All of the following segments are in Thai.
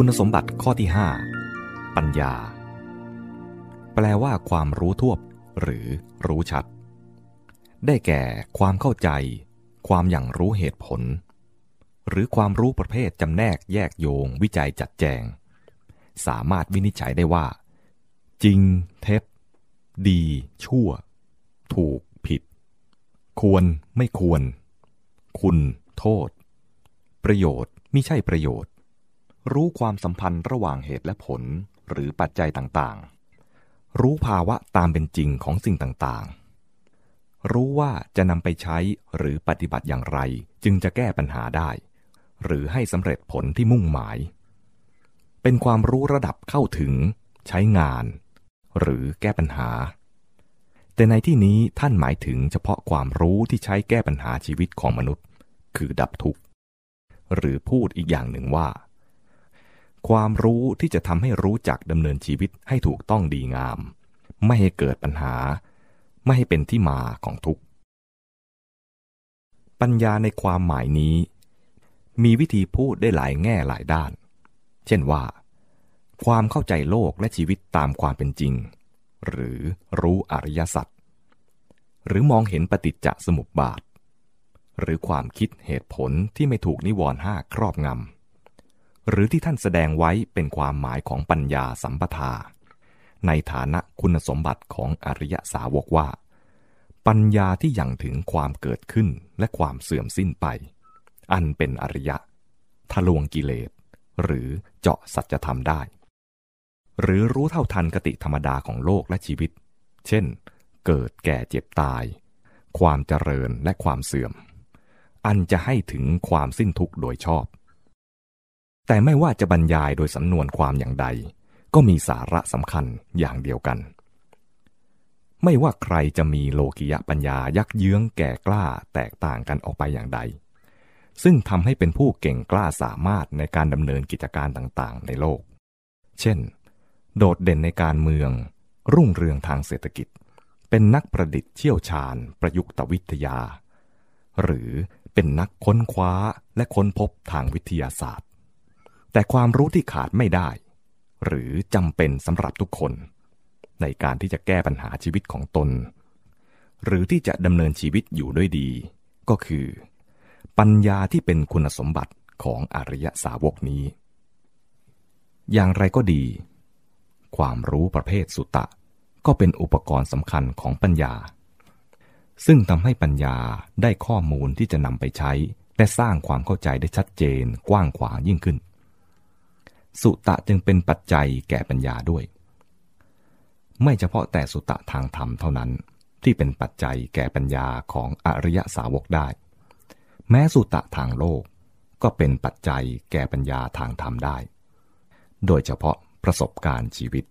คุณสมบัติข้อที่ 5 ปัญญา แปลว่าความรู้ทั่วหรือรู้ชัด ได้แก่ความเข้าใจ ความอย่างรู้เหตุผล หรือความรู้ประเภทจำแนกแยกโยงวิจัยจัดแจง สามารถวินิจฉัยได้ว่า จริง เท็จ ดี ชั่ว ถูก ผิด ควรไม่ควร คุณ โทษ ประโยชน์ไม่ใช่ประโยชน์ รู้ความสัมพันธ์ระหว่างเหตุและผลหรือปัจจัยต่างๆ รู้ภาวะตามเป็นจริงของสิ่งต่างๆ รู้ว่าจะนำไปใช้หรือปฏิบัติอย่างไร จึงจะแก้ปัญหาได้ หรือให้สำเร็จผลที่มุ่งหมาย เป็นความรู้ระดับเข้าถึง ใช้งาน หรือแก้ปัญหา แต่ในที่นี้ท่านหมายถึงเฉพาะความรู้ที่ใช้แก้ปัญหาชีวิตของมนุษย์ คือดับทุกข์ หรือพูดอีกอย่างหนึ่งว่า ความรู้ที่จะทำให้รู้จักดำเนินชีวิตให้ถูกต้องดีงาม ไม่ให้เกิดปัญหา ไม่ให้เป็นที่มาของทุกข์ ปัญญาในความหมายนี้ มีวิธีพูดได้หลายแง่หลายด้าน เช่นว่า ความเข้าใจโลกและชีวิตตามความเป็นจริง หรือรู้อริยสัจหรือมองเห็นปฏิจจสมุปบาท หรือความคิดเหตุผลที่ไม่ถูกนิวรณ์ห้าครอบงำ หรือที่ท่านแสดงไว้เป็นความหมายของปัญญาสัมปทา ในฐานะคุณสมบัติของอริยสาวกว่า ปัญญาที่ยังถึงความเกิดขึ้นและความเสื่อมสิ้นไป อันเป็นอริยะ ทะลวงกิเลส หรือเจาะสัจธรรมได้ หรือรู้เท่าทันกติธรรมดาของโลกและชีวิต เช่น เกิดแก่เจ็บตาย ความเจริญและความเสื่อม อันจะให้ถึงความสิ้นทุกข์โดยชอบ แต่ไม่ว่าจะบรรยายโดยสำนวนความอย่างใด ก็มีสาระสำคัญอย่างเดียวกัน ไม่ว่าใครจะมีโลกิยะปัญญายักเยื้องแก่กล้าแตกต่างกันออกไปอย่างใด ซึ่งทำให้เป็นผู้เก่งกล้าสามารถในการดำเนินกิจการต่างๆ ในโลก เช่น โดดเด่นในการเมือง รุ่งเรืองทางเศรษฐกิจ เป็นนักประดิษฐ์เชี่ยวชาญ ประยุกตวิทยา หรือเป็นนักค้นคว้าและค้นพบทางวิทยาศาสตร์ แต่ความรู้ที่ขาดไม่ได้ หรือจำเป็นสำหรับทุกคน ในการที่จะแก้ปัญหาชีวิตของตน หรือที่จะดำเนินชีวิตอยู่ด้วยดี ก็คือ ปัญญาที่เป็นคุณสมบัติของอริยสาวกนี้ อย่างไรก็ดี ความรู้ประเภทสุตะ ก็เป็นอุปกรณ์สำคัญของปัญญา ซึ่งทำให้ปัญญาได้ข้อมูลที่จะนำไปใช้และสร้างความเข้าใจได้ชัดเจนกว้างขวางยิ่งขึ้น สุตะจึงเป็นปัจจัยแก่ปัญญาด้วย ไม่เฉพาะแต่สุตะทางธรรมเท่านั้น ที่เป็นปัจจัยแก่ปัญญาของอริยสาวกได้ แม้สุตะทางโลกก็เป็นปัจจัยแก่ปัญญาทางธรรมได้ โดยเฉพาะประสบการณ์ชีวิต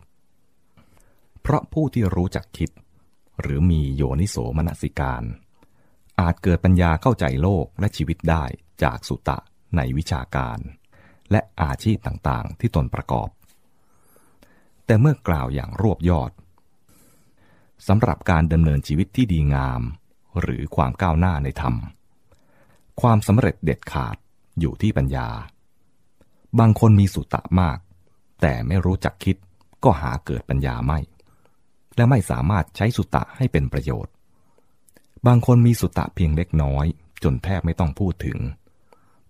เพราะผู้ที่รู้จักคิด หรือมีโยนิโสมนสิการ อาจเกิดปัญญาเข้าใจโลกและชีวิตได้จากสุตะในวิชาการ และอาชีพต่างๆ ที่ตนประกอบ แต่เมื่อกล่าวอย่างรวบยอดสำหรับการดำเนินชีวิตที่ดีงาม หรือความก้าวหน้าในธรรม ความสำเร็จเด็ดขาดอยู่ที่ปัญญา บางคนมีสุตะมาก แต่ไม่รู้จักคิดก็หาเกิดปัญญาไม่ และไม่สามารถใช้สุตะให้เป็นประโยชน์ บางคนมีสุตะเพียงเล็กน้อย จนแทบไม่ต้องพูดถึง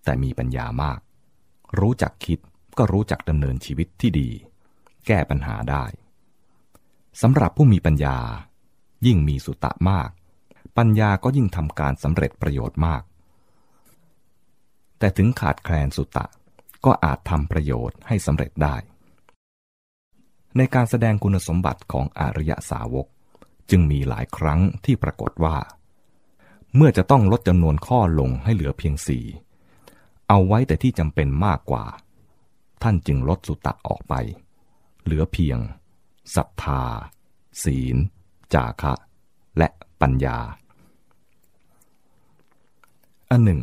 แต่มีปัญญามาก รู้จักคิดก็รู้จักดำเนินชีวิตที่ดี แก้ปัญหาได้สำหรับผู้มีปัญญา ยิ่งมีสุตะมาก ปัญญาก็ยิ่งทำการสำเร็จประโยชน์มาก แต่ถึงขาดแคลนสุตะก็อาจทำประโยชน์ให้สำเร็จได้ ในการแสดงคุณสมบัติของอริยสาวกจึงมีหลายครั้งที่ปรากฏว่า เมื่อจะต้องลดจำนวนข้อลงให้เหลือเพียงสี่ เอาไว้แต่ที่จำเป็นมากกว่า ท่านจึงลดสุตะออกไป เหลือเพียงศรัทธา ศีล จาคะ และปัญญา อันหนึ่ง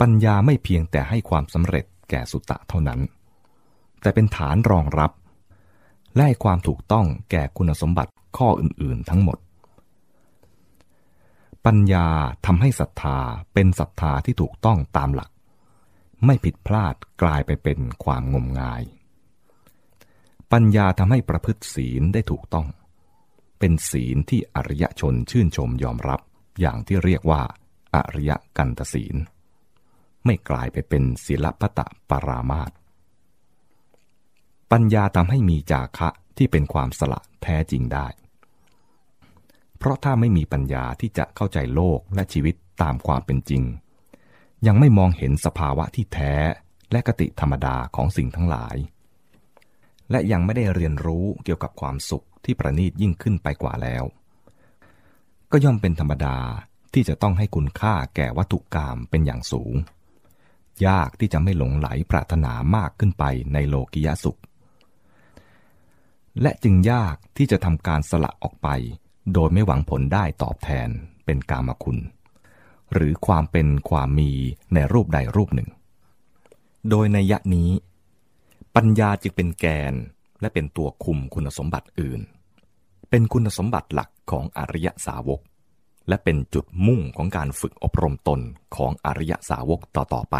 ปัญญาไม่เพียงแต่ให้ความสำเร็จแก่สุตะเท่านั้น แต่เป็นฐานรองรับ และให้ความถูกต้องแก่คุณสมบัติข้ออื่น ๆ ทั้งหมด ปัญญาทำให้ศรัทธาเป็นศรัทธาที่ถูกต้องตามหลัก ไม่ผิดพลาดกลายไปเป็นความงมงาย ปัญญาทำให้ประพฤติศีลได้ถูกต้อง เป็นศีลที่อริยชนชื่นชมยอมรับอย่างที่เรียกว่าอริยกันตศีล ไม่กลายไปเป็นศิลปตะปรามาตปัญญาทำให้มีจาคะที่เป็นความสละแท้จริงได้ เพราะถ้าไม่มีปัญญาที่จะเข้าใจโลกและชีวิตตามความเป็นจริง ยังไม่มองเห็นสภาวะที่แท้และกติธรรมดาของสิ่งทั้งหลาย และยังไม่ได้เรียนรู้เกี่ยวกับความสุขที่ประณีตยิ่งขึ้นไปกว่าแล้ว ก็ย่อมเป็นธรรมดาที่จะต้องให้คุณค่าแก่วัตถุกรรมเป็นอย่างสูง ยากที่จะไม่หลงไหลปรารถนามากขึ้นไปในโลกิยสุข และจึงยากที่จะทำการสละออกไป โดยไม่หวังผลได้ตอบแทนเป็นกามคุณ หรือความเป็นความมีในรูปใดรูปหนึ่ง โดยในยะนี้ ปัญญาจึงเป็นแกนและเป็นตัวคุมคุณสมบัติอื่น เป็นคุณสมบัติหลักของอริยสาวก และเป็นจุดมุ่งของการฝึกอบรมตนของอริยสาวกต่อๆไป